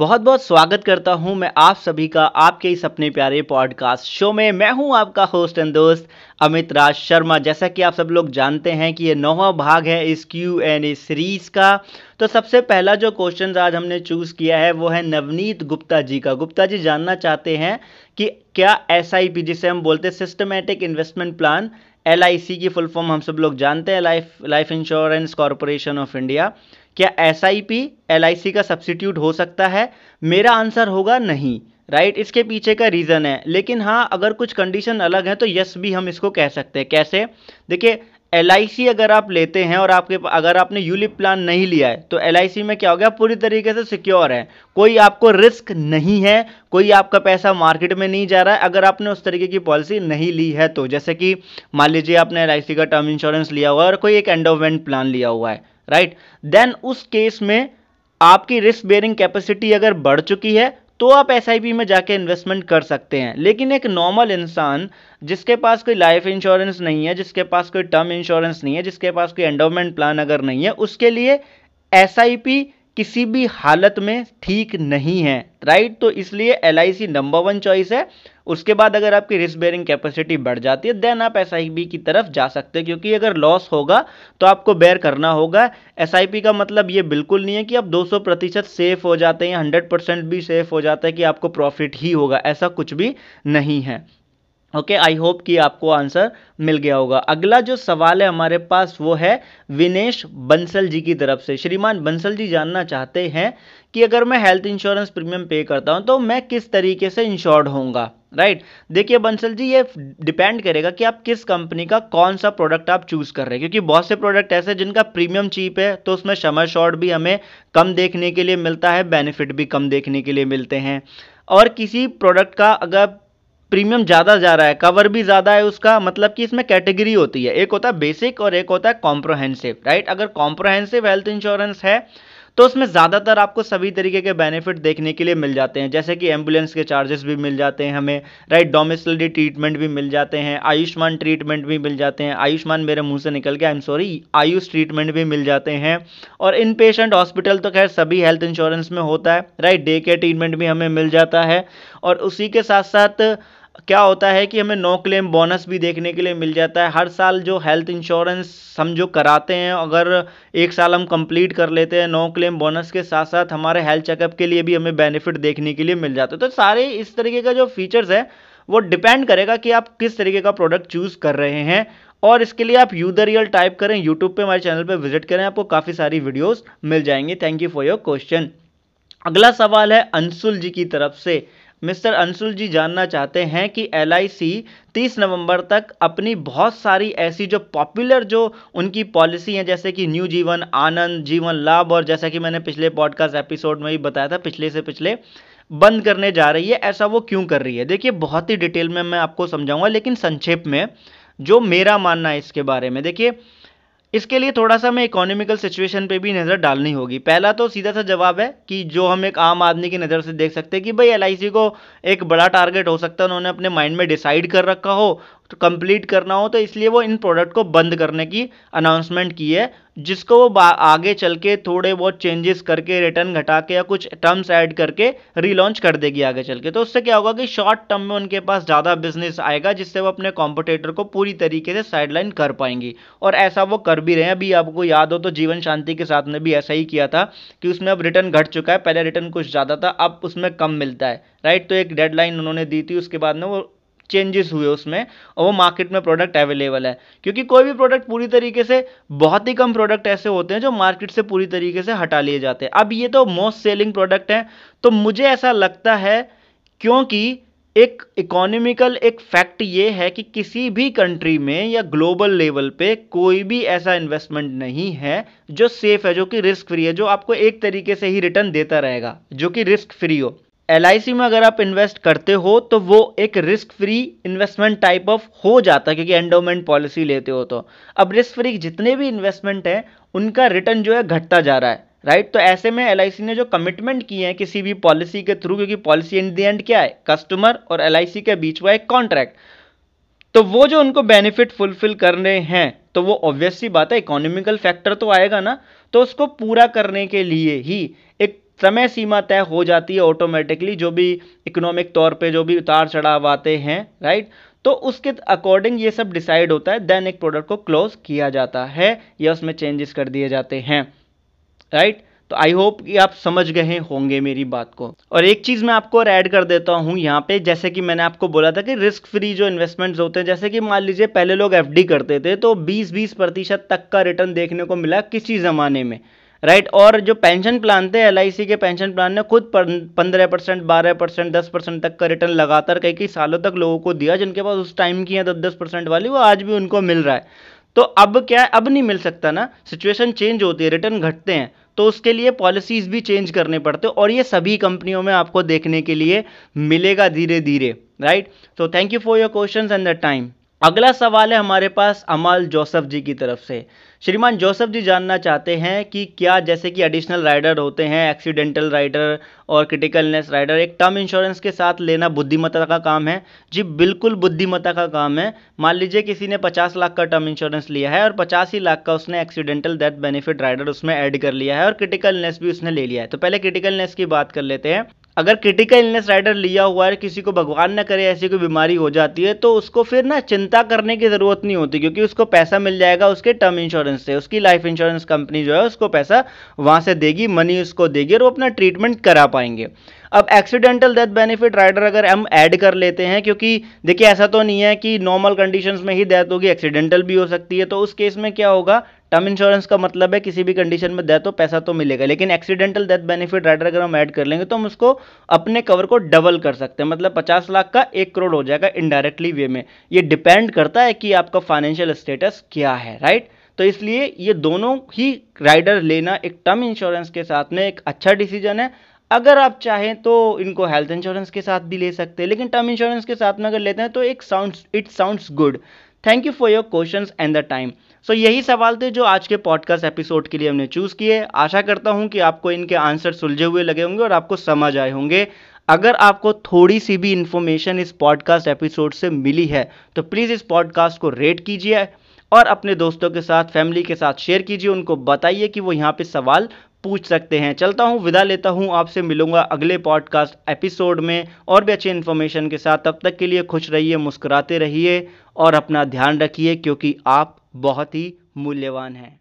बहुत बहुत स्वागत करता हूँ मैं आप सभी का आपके इस अपने प्यारे पॉडकास्ट शो में। मैं हूँ आपका होस्ट एंड दोस्त अमित राज शर्मा। जैसा कि आप सब लोग जानते हैं कि ये नौवा भाग है इस क्यू एन ए सीरीज़ का। तो सबसे पहला जो क्वेश्चन आज हमने चूज़ किया है, वो है नवनीत गुप्ता जी का। गुप्ता जी जानना चाहते हैं कि क्या एसआईपी जिसे हम बोलते हैं सिस्टमेटिक इन्वेस्टमेंट प्लान LIC की फुल फॉर्म हम सब लोग जानते हैं life life insurance corporation of India क्या S I P L I C का सब्सिट्यूट हो सकता है? मेरा आंसर होगा नहीं राइट right? इसके पीछे का रीज़न है। लेकिन हाँ अगर कुछ कंडीशन अलग है तो यस भी हम इसको कह सकते हैं। कैसे? देखिए एल अगर आप लेते हैं और आपके, अगर आपने यूलिप प्लान नहीं लिया है तो एलआईसी में क्या हो गया? पूरी तरीके से सिक्योर है। कोई आपको रिस्क नहीं है, कोई आपका पैसा मार्केट में नहीं जा रहा है, अगर आपने उस तरीके की पॉलिसी नहीं ली है तो। जैसे कि, मान लीजिए आपने एलआईसी का टर्म इंश्योरेंस लिया हुआ है और कोई एक एंडोवेंट प्लान लिया हुआ है। राइट? देन उस केस में आपकी रिस्क बेयरिंग कैपेसिटी अगर बढ़ चुकी है तो आप एसआईपी में जाके इन्वेस्टमेंट कर सकते हैं। लेकिन एक नॉर्मल इंसान जिसके पास कोई लाइफ इंश्योरेंस नहीं है, जिसके पास कोई टर्म इंश्योरेंस नहीं है, जिसके पास कोई एंडोमेंट प्लान अगर नहीं है, उसके लिए एस किसी भी हालत में ठीक नहीं है राइट तो इसलिए एलआईसी नंबर वन चॉइस है। उसके बाद अगर आपकी रिस्क बेयरिंग कैपेसिटी बढ़ जाती है देन आप एस की तरफ़ जा सकते हैं, क्योंकि अगर लॉस होगा तो आपको बेयर करना होगा। एसआईपी का मतलब ये बिल्कुल नहीं है कि आप 200 प्रतिशत सेफ़ हो जाते हैं हंड्रेड परसेंट भी सेफ़ हो जाता है कि आपको प्रॉफिट ही होगा, ऐसा कुछ भी नहीं है। ओके आई होप कि आपको आंसर मिल गया होगा। अगला जो सवाल है हमारे पास वो है विनेश बंसल जी की तरफ़ से। श्रीमान बंसल जी जानना चाहते हैं कि अगर मैं हेल्थ इंश्योरेंस प्रीमियम पे करता हूँ तो मैं किस तरीके से इंश्योर्ड होऊँगा? राइट. देखिए बंसल जी, ये डिपेंड करेगा कि आप किस कंपनी का कौन सा प्रोडक्ट आप चूज़ कर रहे हैं। क्योंकि बहुत से प्रोडक्ट ऐसे जिनका प्रीमियम चीप है तो उसमें समर शॉर्ट भी हमें कम देखने के लिए मिलता है बेनिफिट भी कम देखने के लिए मिलते हैं। और किसी प्रोडक्ट का अगर प्रीमियम ज़्यादा जा रहा है कवर भी ज़्यादा है उसका मतलब कि इसमें कैटेगरी होती है। एक होता है बेसिक और एक होता है कॉम्प्रोहेंसिव राइट अगर कॉम्प्रोहेंसिव हेल्थ इंश्योरेंस है तो उसमें ज़्यादातर आपको सभी तरीके के बेनिफिट देखने के लिए मिल जाते हैं। जैसे कि एंबुलेंस के चार्जेस भी मिल जाते हैं हमें राइट डोमिसलरी ट्रीटमेंट भी मिल जाते हैं, आयुष्मान ट्रीटमेंट भी मिल जाते हैं। आयुष्मान मेरे मुँह से निकल गया I am sorry Ayush treatment भी मिल जाते हैं। और इन पेशेंट हॉस्पिटल तो खैर सभी हेल्थ इंश्योरेंस में होता है राइट डे केयर ट्रीटमेंट भी हमें मिल जाता है। और उसी के साथ साथ क्या होता है कि हमें नो क्लेम बोनस भी देखने के लिए मिल जाता है। हर साल जो हेल्थ इंश्योरेंस हम जो कराते हैं, अगर एक साल हम कंप्लीट कर लेते हैं नो क्लेम बोनस के साथ साथ हमारे हेल्थ चेकअप के लिए भी हमें बेनिफिट देखने के लिए मिल जाता है। तो सारे इस तरीके का जो फीचर्स है, वो डिपेंड करेगा कि आप किस तरीके का प्रोडक्ट चूज़ कर रहे हैं। और इसके लिए आप यू द रियल टाइप करें यूट्यूब पे हमारे चैनल पे विज़िट करें, आपको काफ़ी सारी वीडियोस मिल जाएँगी। Thank you for your question अगला सवाल है अंशुल जी की तरफ़ से। मिस्टर अंशुल जी जानना चाहते हैं कि एल आई सी तीस नवंबर तक अपनी बहुत सारी ऐसी जो पॉपुलर जो उनकी पॉलिसी हैं, जैसे कि न्यू जीवन आनंद जीवन लाभ और जैसा कि मैंने पिछले पॉडकास्ट एपिसोड में ही बताया था, पिछले से पिछले, बंद करने जा रही है। ऐसा वो क्यों कर रही है? देखिए, बहुत ही डिटेल में मैं आपको समझाऊँगा, लेकिन संक्षेप में जो मेरा मानना है इसके बारे में। देखिए इसके लिए थोड़ा सा हमें इकोनॉमिकल सिचुएशन पे भी नज़र डालनी होगी। पहला तो सीधा सा जवाब है कि जो हम एक आम आदमी की नज़र से देख सकते हैं कि भाई एलआईसी को एक बड़ा टारगेट हो सकता है, उन्होंने अपने माइंड में डिसाइड कर रखा हो कंप्लीट करना हो तो इसलिए वो इन प्रोडक्ट को बंद करने की अनाउंसमेंट की है, जिसको वो आगे चल के थोड़े बहुत चेंजेस करके रिटर्न घटा के या कुछ टर्म्स ऐड करके रीलॉन्च कर देगी आगे चल के। तो उससे क्या होगा कि शॉर्ट टर्म में उनके पास ज़्यादा बिज़नेस आएगा, जिससे वो अपने कॉम्पिटेटर को पूरी तरीके से साइडलाइन कर पाएँगी। और ऐसा वो कर भी रहे हैं। अभी आपको याद हो तो जीवन शांति के साथ में भी ऐसा ही किया था कि उसमें अब रिटर्न घट चुका है। पहले रिटर्न कुछ ज़्यादा था, अब उसमें कम मिलता है। राइट तो एक डेडलाइन उन्होंने दी थी, उसके बाद में वो चेंजेस हुए उसमें, और वो मार्केट में प्रोडक्ट अवेलेबल है। क्योंकि कोई भी प्रोडक्ट पूरी तरीके से, बहुत ही कम प्रोडक्ट ऐसे होते हैं जो मार्केट से पूरी तरीके से हटा लिए जाते हैं। अब ये तो मोस्ट सेलिंग प्रोडक्ट है तो मुझे ऐसा लगता है क्योंकि एक इकोनॉमिकल एक फैक्ट ये है कि किसी भी कंट्री में या ग्लोबल लेवल पे कोई भी ऐसा इन्वेस्टमेंट नहीं है जो सेफ़ है, जो कि रिस्क फ्री है, जो आपको एक तरीके से ही रिटर्न देता रहेगा, जो कि रिस्क फ्री हो। एलआईसी में अगर आप इन्वेस्ट करते हो तो वो एक risk free investment type of हो जाता है, क्योंकि एंडोमेंट पॉलिसी लेते हो तो। अब रिस्क फ्री जितने भी इन्वेस्टमेंट हैं, उनका रिटर्न जो है घटता जा रहा है राइट तो ऐसे में एल ने जो कमिटमेंट किए हैं किसी भी पॉलिसी के थ्रू क्योंकि पॉलिसी इन दी एंड क्या है? कस्टमर और एल के बीच वो एक कॉन्ट्रैक्ट तो वो जो उनको बेनिफिट फुलफिल करने हैं तो वो ऑब्वियसली बात है इकोनॉमिकल फैक्टर तो आएगा ना तो उसको पूरा करने के लिए ही एक समय सीमा तय हो जाती है ऑटोमेटिकली जो भी इकोनॉमिक तौर पे जो भी उतार चढ़ाव आते हैं राइट तो उसके अकॉर्डिंग ये सब डिसाइड होता है देन एक प्रोडक्ट को क्लोज किया जाता है या उसमें चेंजेस कर दिए जाते हैं राइट तो आई होप कि आप समझ गए होंगे मेरी बात को। और एक चीज़ मैं आपको और ऐड कर देता हूँ यहाँ पे, जैसे कि मैंने आपको बोला था कि रिस्क फ्री जो इन्वेस्टमेंट्स होते हैं, जैसे कि मान लीजिए पहले लोग एफडी करते थे तो 20-20 प्रतिशत तक का रिटर्न देखने को मिला किसी ज़माने में राइट? और जो पेंशन प्लान थे एलआईसी के पेंशन प्लान ने खुद पंद्रह परसेंट, बारह परसेंट, दस परसेंट तक का रिटर्न लगातार कई कई सालों तक लोगों को दिया, जिनके पास उस टाइम की है दस दस परसेंट वाली, वो आज भी उनको मिल रहा है। तो अब क्या है? अब नहीं मिल सकता ना। सिचुएशन चेंज होती है रिटर्न घटते हैं तो उसके लिए पॉलिसीज़ भी चेंज करने पड़ते हैं, और ये सभी कंपनियों में आपको देखने के लिए मिलेगा धीरे धीरे राइट तो thank you for your question and the time अगला सवाल है हमारे पास अमाल जोसफ जी की तरफ़ से। श्रीमान जोसफ जी जानना चाहते हैं कि क्या जैसे कि एडिशनल राइडर होते हैं एक्सीडेंटल राइडर और क्रिटिकलनेस राइडर एक टर्म इंश्योरेंस के साथ लेना बुद्धिमत्ता का काम है। जी, बिल्कुल बुद्धिमत्ता का काम है। मान लीजिए किसी ने 50 लाख का टर्म इंश्योरेंस लिया है और पचास ही लाख का उसने एक्सीडेंटल डेथ बेनिफिट राइडर उसमें ऐड कर लिया है और क्रिटिकलनेस भी उसने ले लिया है। तो पहले क्रिटिकलनेस की बात कर लेते हैं। अगर क्रिटिकल इलनेस राइडर लिया हुआ है, किसी को भगवान न करे, ऐसी कोई बीमारी हो जाती है तो उसको फिर ना चिंता करने की ज़रूरत नहीं होती, क्योंकि उसको पैसा मिल जाएगा, उसके टर्म इंश्योरेंस से, उसकी लाइफ इंश्योरेंस कंपनी जो है, उसको पैसा वहाँ से देगी मनी उसको देगी, और वो अपना ट्रीटमेंट करा पाएँगे। अब एक्सीडेंटल डेथ बेनिफिट राइडर अगर हम ऐड कर लेते हैं, क्योंकि देखिए ऐसा तो नहीं है कि नॉर्मल कंडीशंस में ही डेथ होगी एक्सीडेंटल भी हो सकती है तो उस केस में क्या होगा? टर्म इंश्योरेंस का मतलब है किसी भी कंडीशन में डेथ हो, पैसा तो मिलेगा। लेकिन एक्सीडेंटल डेथ बेनिफिट राइडर अगर हम ऐड कर लेंगे तो हम उसको अपने कवर को डबल कर सकते हैं। मतलब पचास लाख का एक करोड़ हो जाएगा इनडायरेक्टली वे में। ये डिपेंड करता है कि आपका फाइनेंशियल स्टेटस क्या है राइट तो इसलिए ये दोनों ही राइडर लेना एक टर्म इंश्योरेंस के साथ में एक अच्छा डिसीज़न है। अगर आप चाहें तो इनको हेल्थ इंश्योरेंस के साथ भी ले सकते हैं, लेकिन टर्म इंश्योरेंस के साथ में अगर लेते हैं तो एक sound it sounds good thank you for your question and the time so so, यही सवाल थे जो आज के पॉडकास्ट एपिसोड के लिए हमने चूज़ किए। आशा करता हूँ कि आपको इनके आंसर सुलझे हुए लगे होंगे और आपको समझ आए होंगे। अगर आपको थोड़ी सी भी इन्फॉर्मेशन इस पॉडकास्ट एपिसोड से मिली है तो प्लीज़ इस पॉडकास्ट को रेट कीजिए और अपने दोस्तों के साथ फैमिली के साथ शेयर कीजिए। उनको बताइए कि वो यहाँ पे सवाल पूछ सकते हैं। चलता हूँ विदा लेता हूँ। आपसे मिलूँगा अगले पॉडकास्ट एपिसोड में और भी अच्छी इन्फॉर्मेशन के साथ। तब तक के लिए खुश रहिए मुस्कुराते रहिए और अपना ध्यान रखिए क्योंकि आप बहुत ही मूल्यवान हैं।